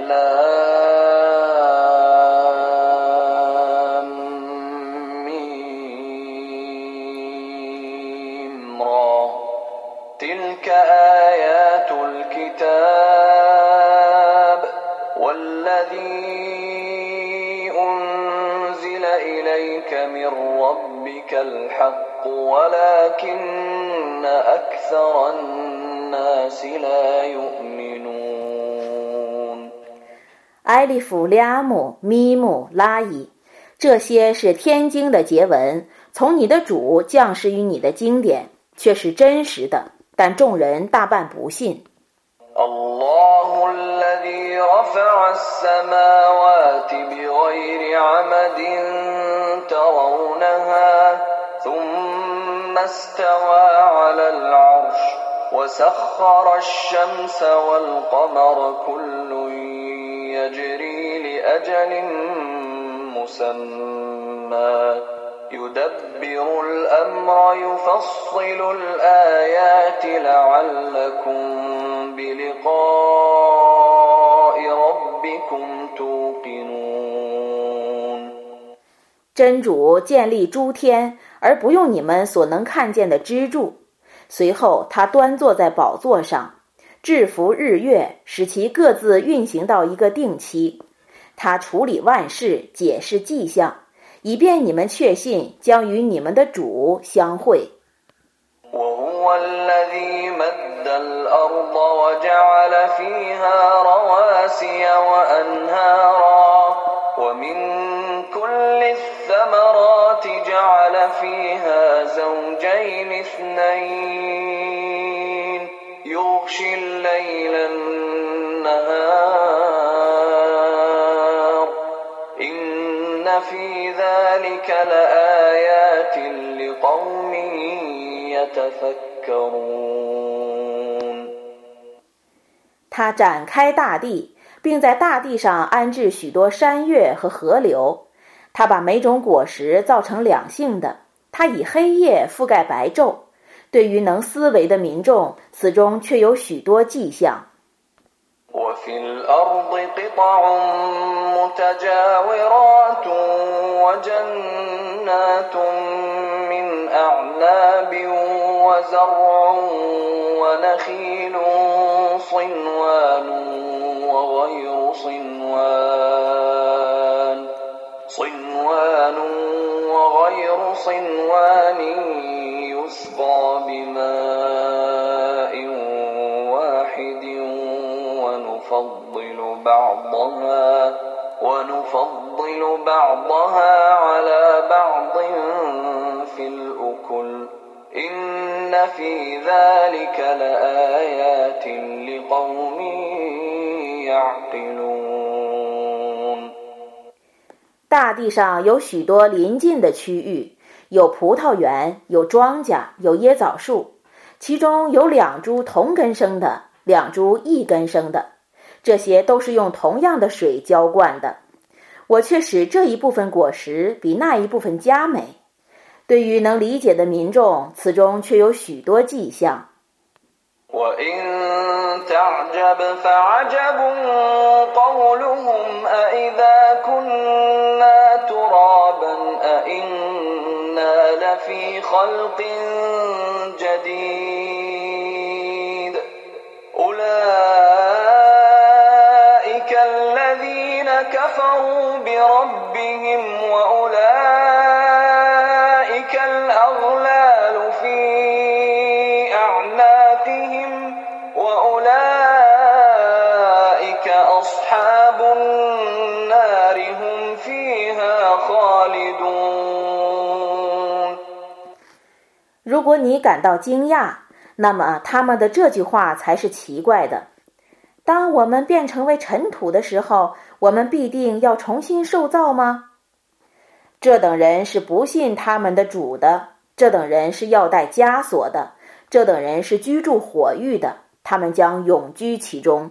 love. 埃利弗、利阿姆、咪姆、拉伊，这些是天经的结文，从你的主降世于你的经典，却是真实的，但众人大半不信。 الله الذي رفع السماوات بغير عمد ترونها ثم استوى على العرش وسخر الشمس والقمر كل يجري لأجل مسمى يدبر الأمر يفصل الآيات لعلكم بلقاء ربكم توقنون 真主建立诸天，而不用你们所能看见的支柱。随后，他端坐在宝座上， 制服日月，使其各自运行到一个定期。他处理万事，解释迹象，以便你们确信将与你们的主相会。 وهو الذي مد الأرض وجعل فيها رواسي وأنهارا ومن كل الثمرات جعل فيها زوجين اثنين يغشي الليل النهار إن في ذلك لآيات لقوم يتفكرون 他展开大地，并在大地上安置许多山岳和河流。他把每种果实造成两性的。他以黑夜覆盖白昼。 对于能思维的民众，此中却有许多迹象。 وفي الأرض قطع متجاورات وجنات من أعناب وزرع ونخيل صنوان وغير صنوان صنوان وغير صنوان يسقى بماء واحد ونفضل بعضها ونفضل بعضها على بعض في الأكل إن في ذلك لآيات لقوم يعقلون 大地上有许多邻近的区域， 有葡萄园，有庄稼，有椰枣树，其中有两株同根生的，两株异根生的，这些都是用同样的水浇灌的。我却使这一部分果实比那一部分佳美。对于能理解的民众，此中却有许多迹象。لفي خلق جديد. أولئك الذين كفروا بربهم وأولئك 如果你感到惊讶，那么他们的这句话才是奇怪的。当我们变成为尘土的时候，我们必定要重新受造吗？这等人是不信他们的主的，这等人是要带枷锁的，这等人是居住火狱的，他们将永居其中。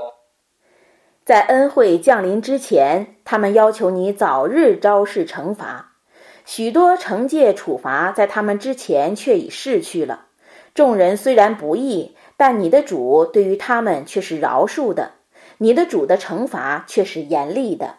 在恩惠降临之前，他们要求你早日昭示惩罚。许多惩戒处罚在他们之前却已逝去了。众人虽然不义，但你的主对于他们却是饶恕的。你的主的惩罚却是严厉的。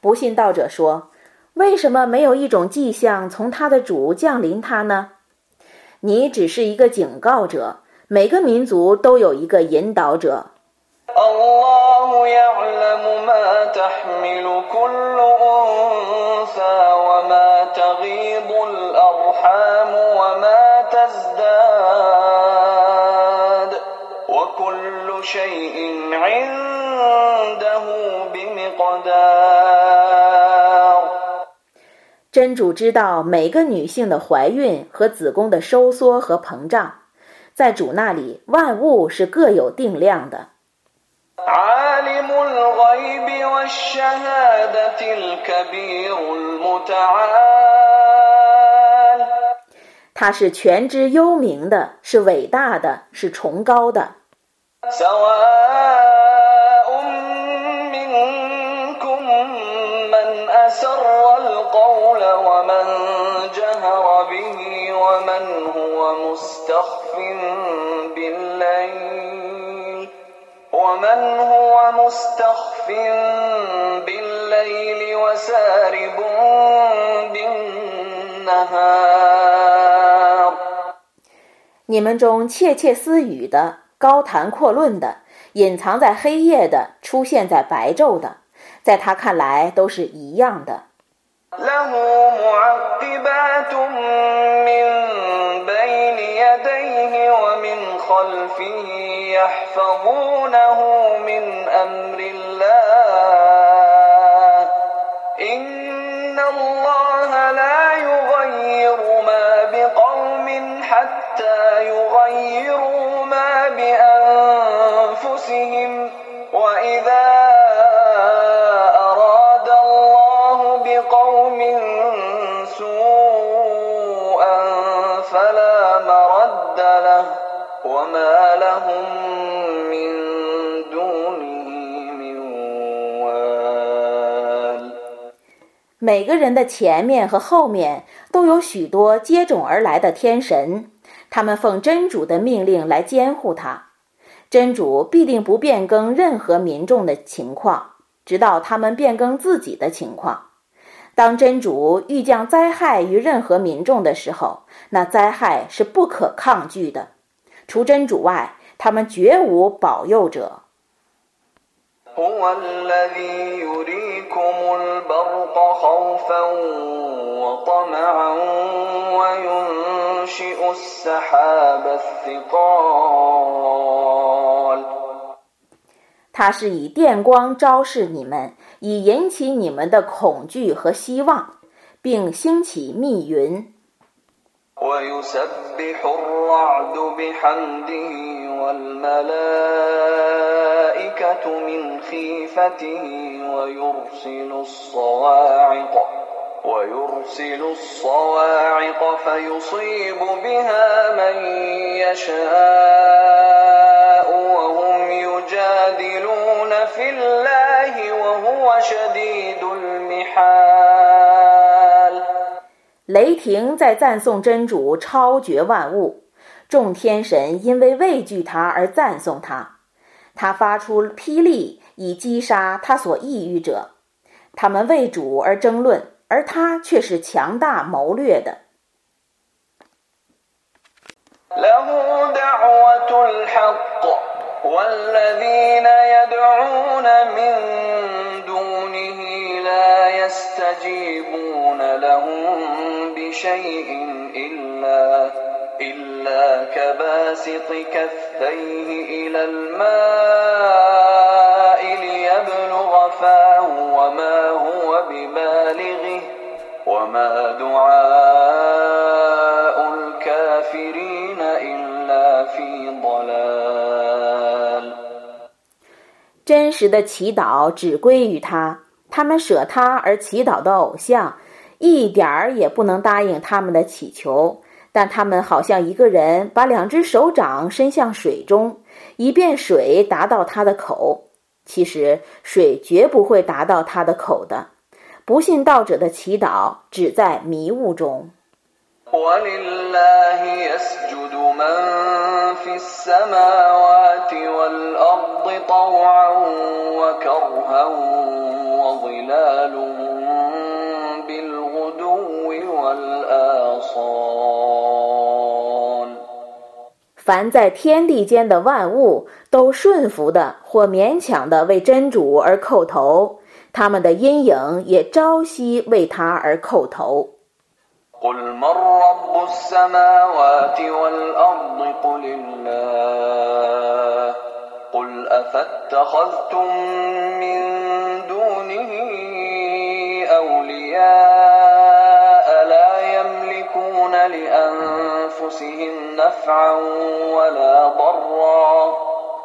不信道者说。为什么没有一种迹象从他的主降临他呢？你只是一个警告者，每个民族都有一个引导者。真主知道每个女性的怀孕和子宫的收缩和膨胀，在主那里万物是各有定量的。他是全知幽冥的，是伟大的，是崇高的。你们中窃窃私语的、高谈阔论的、隐藏在黑夜的、出现在白昼的，在他看来都是一样的。يحفظونه من أمر الله إن الله لا يغير ما بقوم حتى يغيروا ما بأنفسهم وإذا أراد الله بقوم سوءا فلا مرد له وما لهم 每个人的前面和后面都有许多接踵而来的天神，他们奉真主的命令来监护他。真主必定不变更任何民众的情况，直到他们变更自己的情况。当真主欲降灾害于任何民众的时候，那灾害是不可抗拒的。除真主外，他们绝无保佑者。他是以电光昭示你们，以引起你们的恐惧和希望，并兴起密云。雷霆在赞颂真主超绝万物，众天神因为畏惧他而赞颂他，他发出霹雳以击杀他所抑郁者，他们为主而争论，而他却是强大谋略的。ليبلغ فاه وما هو ببالغه وما دعاء الكافرين إلا في ضلال 真实的祈祷只归于他，他们舍他而祈祷的偶像，一点儿也不能答应他们的祈求。但他们好像一个人把两只手掌伸向水中，以便水达到他的口。 其实水绝不会达到他的口的。不信道者的祈祷只在迷雾中。凡在天地间的万物，都顺服的或勉强的为真主而叩头，他们的阴影也朝夕为他而叩头。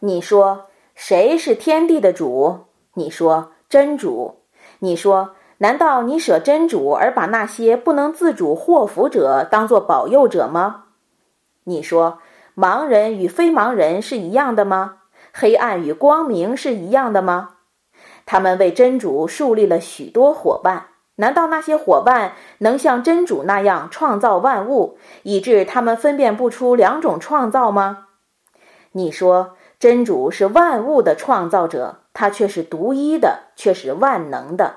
你说谁是天地的主？你说真主。你说难道你舍真主而把那些不能自主获福者当作保佑者吗？你说盲人与非盲人是一样的吗？黑暗与光明是一样的吗？他们为真主树立了许多伙伴，难道那些伙伴能像真主那样创造万物，以致他们分辨不出两种创造吗？你说真主是万物的创造者，他却是独一的，却是万能的。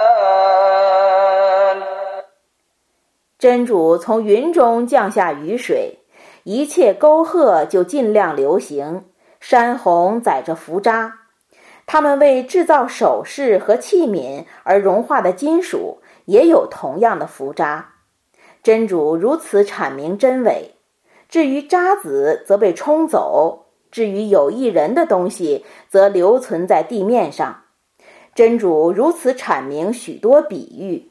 真主从云中降下雨水，一切沟壑就尽量流行，山洪载着浮渣。他们为制造首饰和器皿而融化的金属，也有同样的浮渣。真主如此阐明真伪。至于渣子，则被冲走；至于有益人的东西，则留存在地面上。真主如此阐明许多比喻。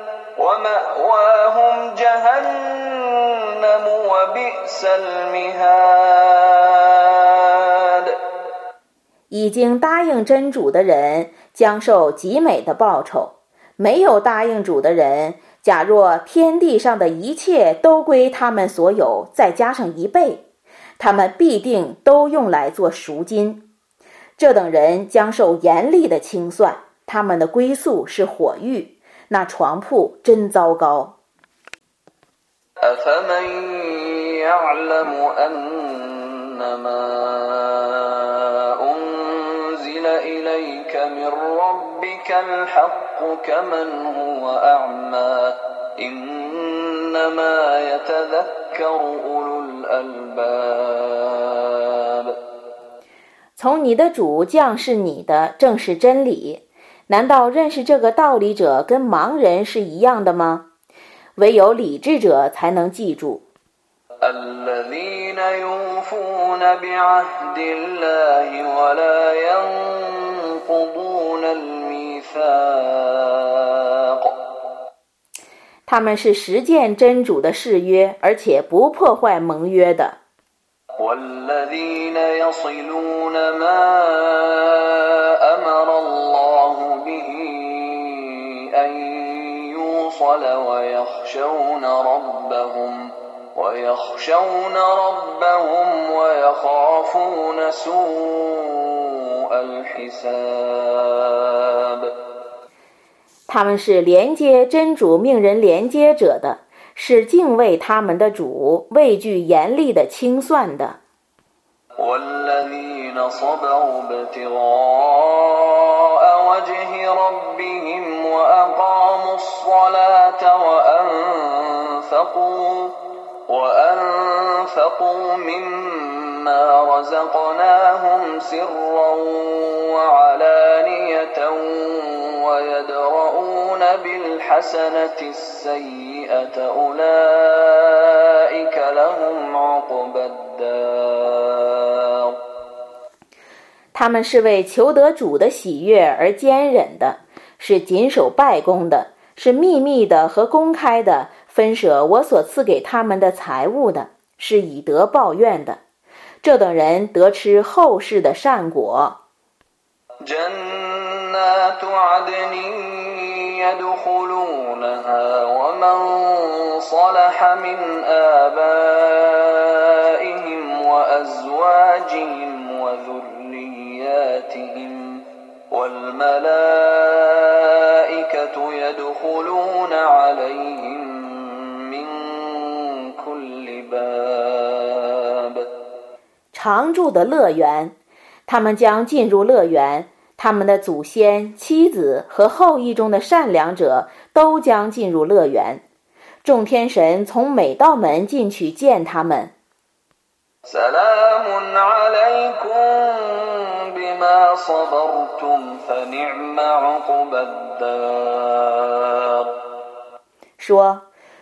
已经答应真主的人将受极美的报酬，没有答应主的人，假若天地上的一切都归他们所有，再加上一倍，他们必定都用来做赎金。这等人将受严厉的清算，他们的归宿是火狱，那床铺真糟糕。从你的主降是你的正是真理，难道认识这个道理者跟盲人是一样的吗？唯有理智者才能记住。他们是实践真主的誓约，而且不破坏盟约的。他们是连接真主命人连接者的，是敬畏他们的主，畏惧严厉的清算的。他们是为求得主的喜悦而坚忍的，是谨守拜功的，是秘密的和公开的分舍我所赐给他们的财物的，是以德报怨的。这等人得吃后世的善果。常住的乐园，他们将进入乐园。他们的祖先、妻子和后裔中的善良者都将进入乐园。众天神从每道门进去见他们。说：“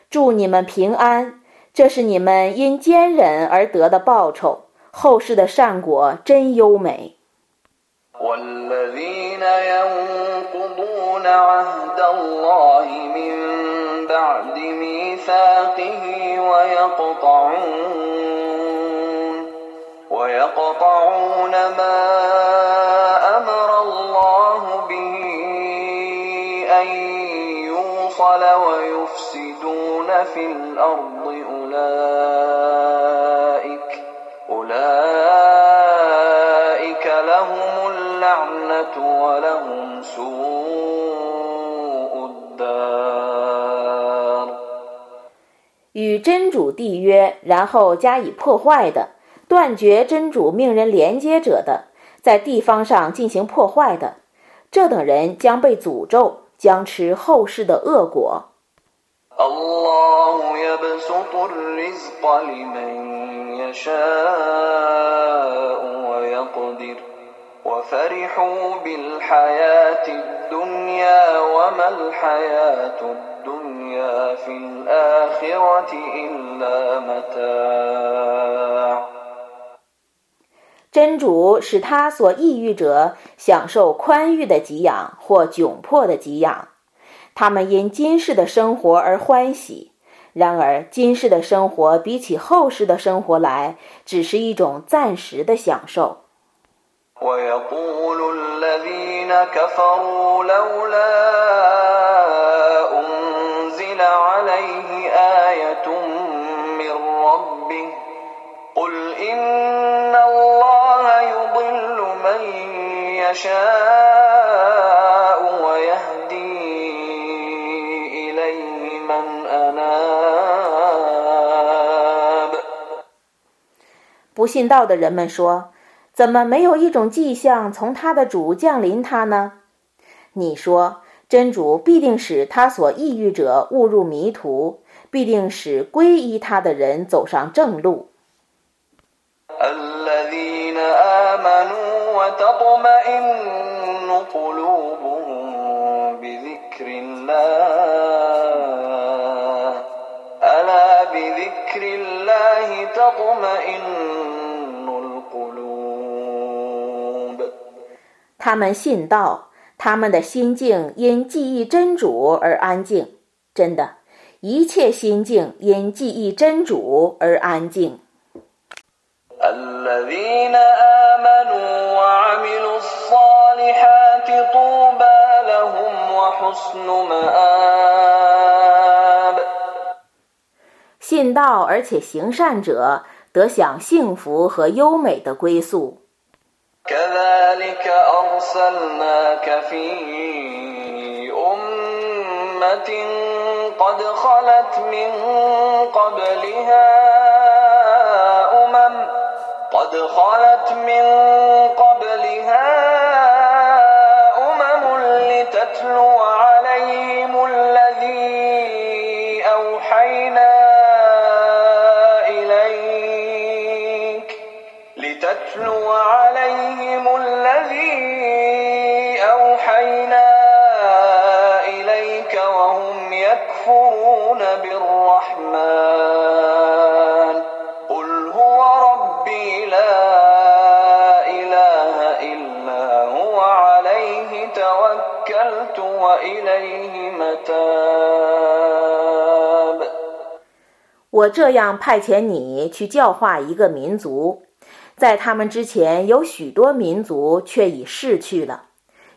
祝你们平安，这是你们因坚忍而得的报酬。”后世的善果真优美。 真主缔约，然后加以破坏的，断绝真主命人连接者的，在地方上进行破坏的，这等人将被诅咒，将吃后世的恶果。真主使他所抑郁者享受宽裕的给养或窘迫的给养，他们因今世的生活而欢喜。然而，今世的生活比起后世的生活来，只是一种暂时的享受。قل إن الله يضل من يشاء ويهدي إليه من أناب 不信道的人们说：“怎么没有一种迹象从他的主降临他呢？”你说：“真主必定使他所抑郁者误入迷途，必定使皈依他的人走上正路。” آمنوا وتطمئن قلوبهم بذكر الله ألا بذكر الله تطمئن القلوب 他们信道，他们的心境因记忆真主而安静。真的，一切心境因记忆真主而安静。 الذين آمنوا وعملوا الصالحات طوبى لهم وحسن مآب 信道而且行善者得享幸福和优美的归宿。 كذلك أرسلناك في أمة قد خلت من قبلها أمم قد خلت من قبلها 我这样派遣你去教化一个民族，在他们之前有许多民族却已逝去了，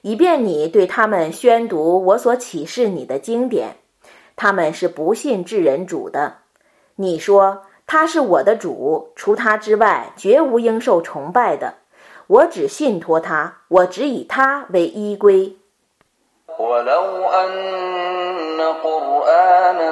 以便你对他们宣读我所启示你的经典。他们是不信至人主的。你说他是我的主，除他之外绝无应受崇拜的。我只信托他，我只以他为依归。 ولو أن قرآنا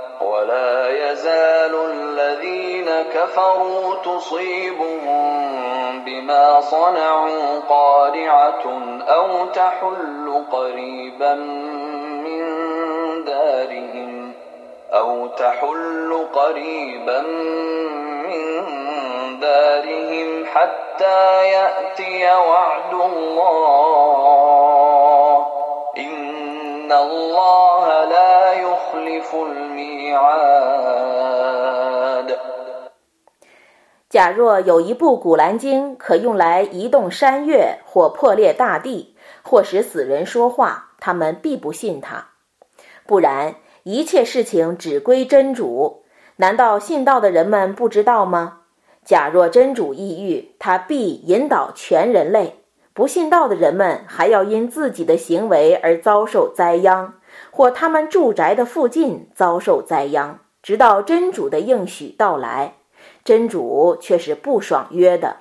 ولا يزال الذين كفروا تصيبهم بما صنعوا قارعة أو تحل قريبا من دارهم أو تحل قريبا من دارهم حتى يأتي وعد الله إن الله لا يخلف الميعاد 假若有一部古兰经可用来移动山岳，或破裂大地，或使死人说话，他们必不信他。不然，一切事情只归真主。难道信道的人们不知道吗？假若真主抑郁，他必引导全人类。 不信道的人们还要因自己的行为而遭受灾殃，或他们住宅的附近遭受灾殃，直到真主的应许到来。真主却是不爽约的。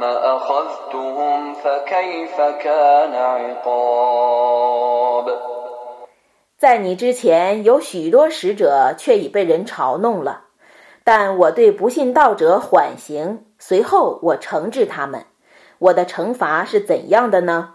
ثم أخذتهم ثم أخذتهم فكيف كان عقاب 在你之前有许多使者，却已被人嘲弄了。但我对不信道者缓刑，随后我惩治他们。我的惩罚是怎样的呢？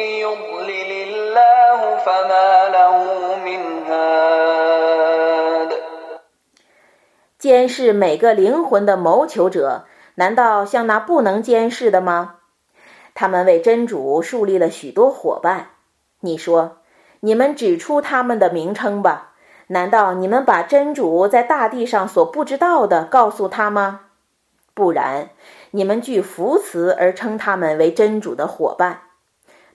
الله فما له من هاد 监视每个灵魂的谋求者，难道像那不能监视的吗？他们为真主树立了许多伙伴。你说，你们指出他们的名称吧。难道你们把真主在大地上所不知道的告诉他吗？不然，你们据福词而称他们为真主的伙伴。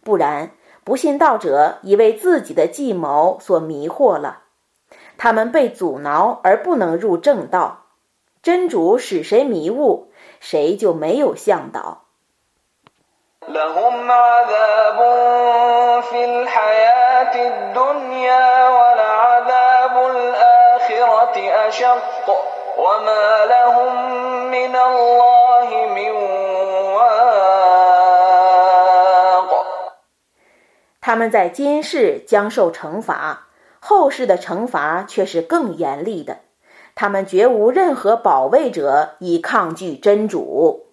不然， 不信道者已为自己的计谋所迷惑了。他们被阻挠而不能入正道，真主使谁迷雾，谁就没有向导。他们在今世将受惩罚。后世的惩罚却是更严厉的，他们绝无任何保卫者以抗拒真主。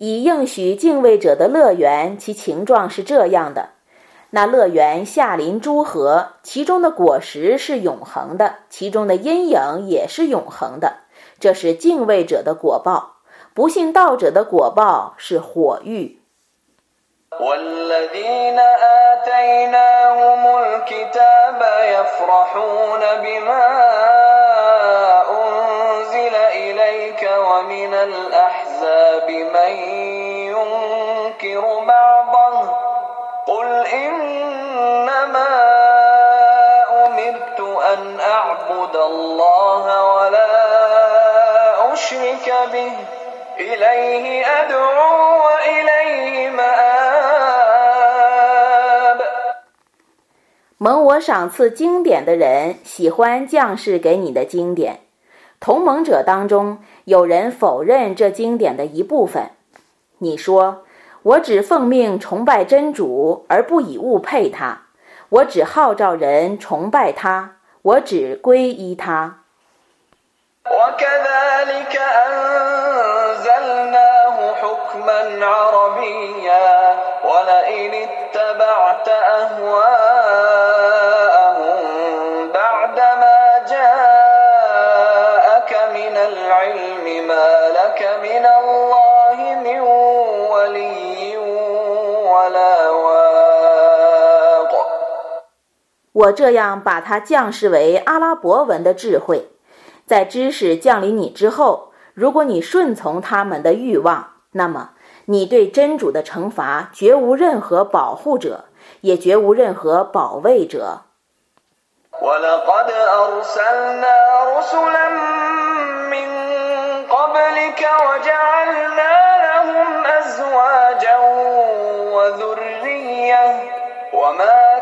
以应许敬畏者的乐园，其情状是这样的：那乐园下临诸河，其中的果实是永恒的，其中的阴影也是永恒的。这是敬畏者的果报，不信道者的果报是火狱。蒙我赏赐经典的人喜欢降世给你的经典，同盟者当中有人否认这经典的一部分。你说，我只奉命崇拜真主，而不以物配他；我只号召人崇拜他，我只皈依他。我这样把它降世为阿拉伯文的智慧，在知识降临你之后，如果你顺从他们的欲望，那么你对真主的惩罚绝无任何保护者，也绝无任何保卫者。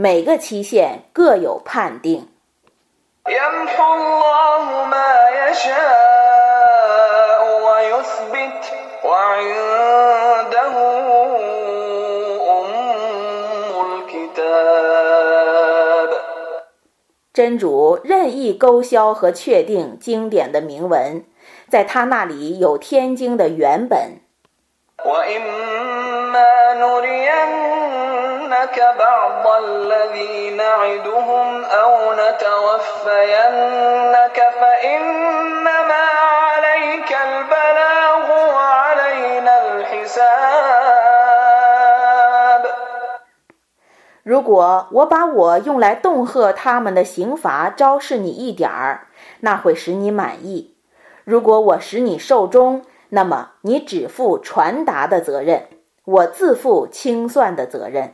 每个期限各有判定。真主任意勾销和确定经典的铭文，在他那里有天经的原本。如果我把我用来恫吓他们的刑罚昭示你一点儿，那会使你满意；如果我使你受终，那么你只负传达的责任，我自负清算的责任。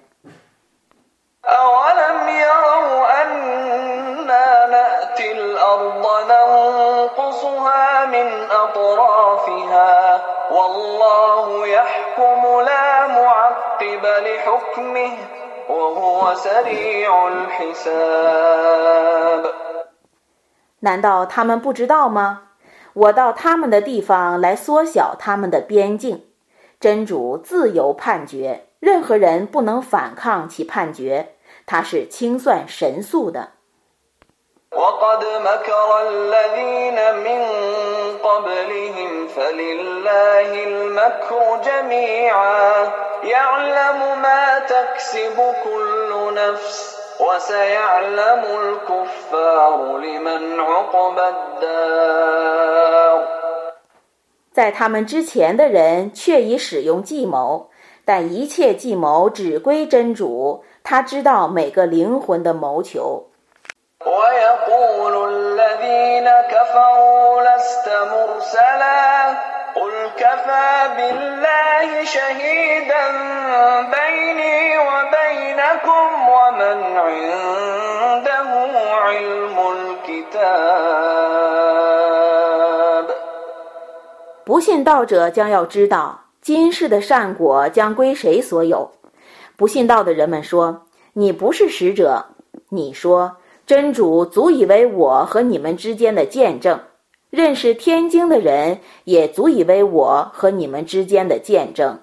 难道他们不知道吗？我到他们的地方来缩小他们的边境。真主自由判决，任何人不能反抗其判决。他是清算神速的。在他们之前的人却已使用计谋，但一切计谋只归真主，他知道每个灵魂的谋求。不信道者将要知道，今世的善果将归谁所有。不信道的人们说：“你不是使者。”你说：“真主足以为我和你们之间的见证。”认识天经的人也足以为我和你们之间的见证。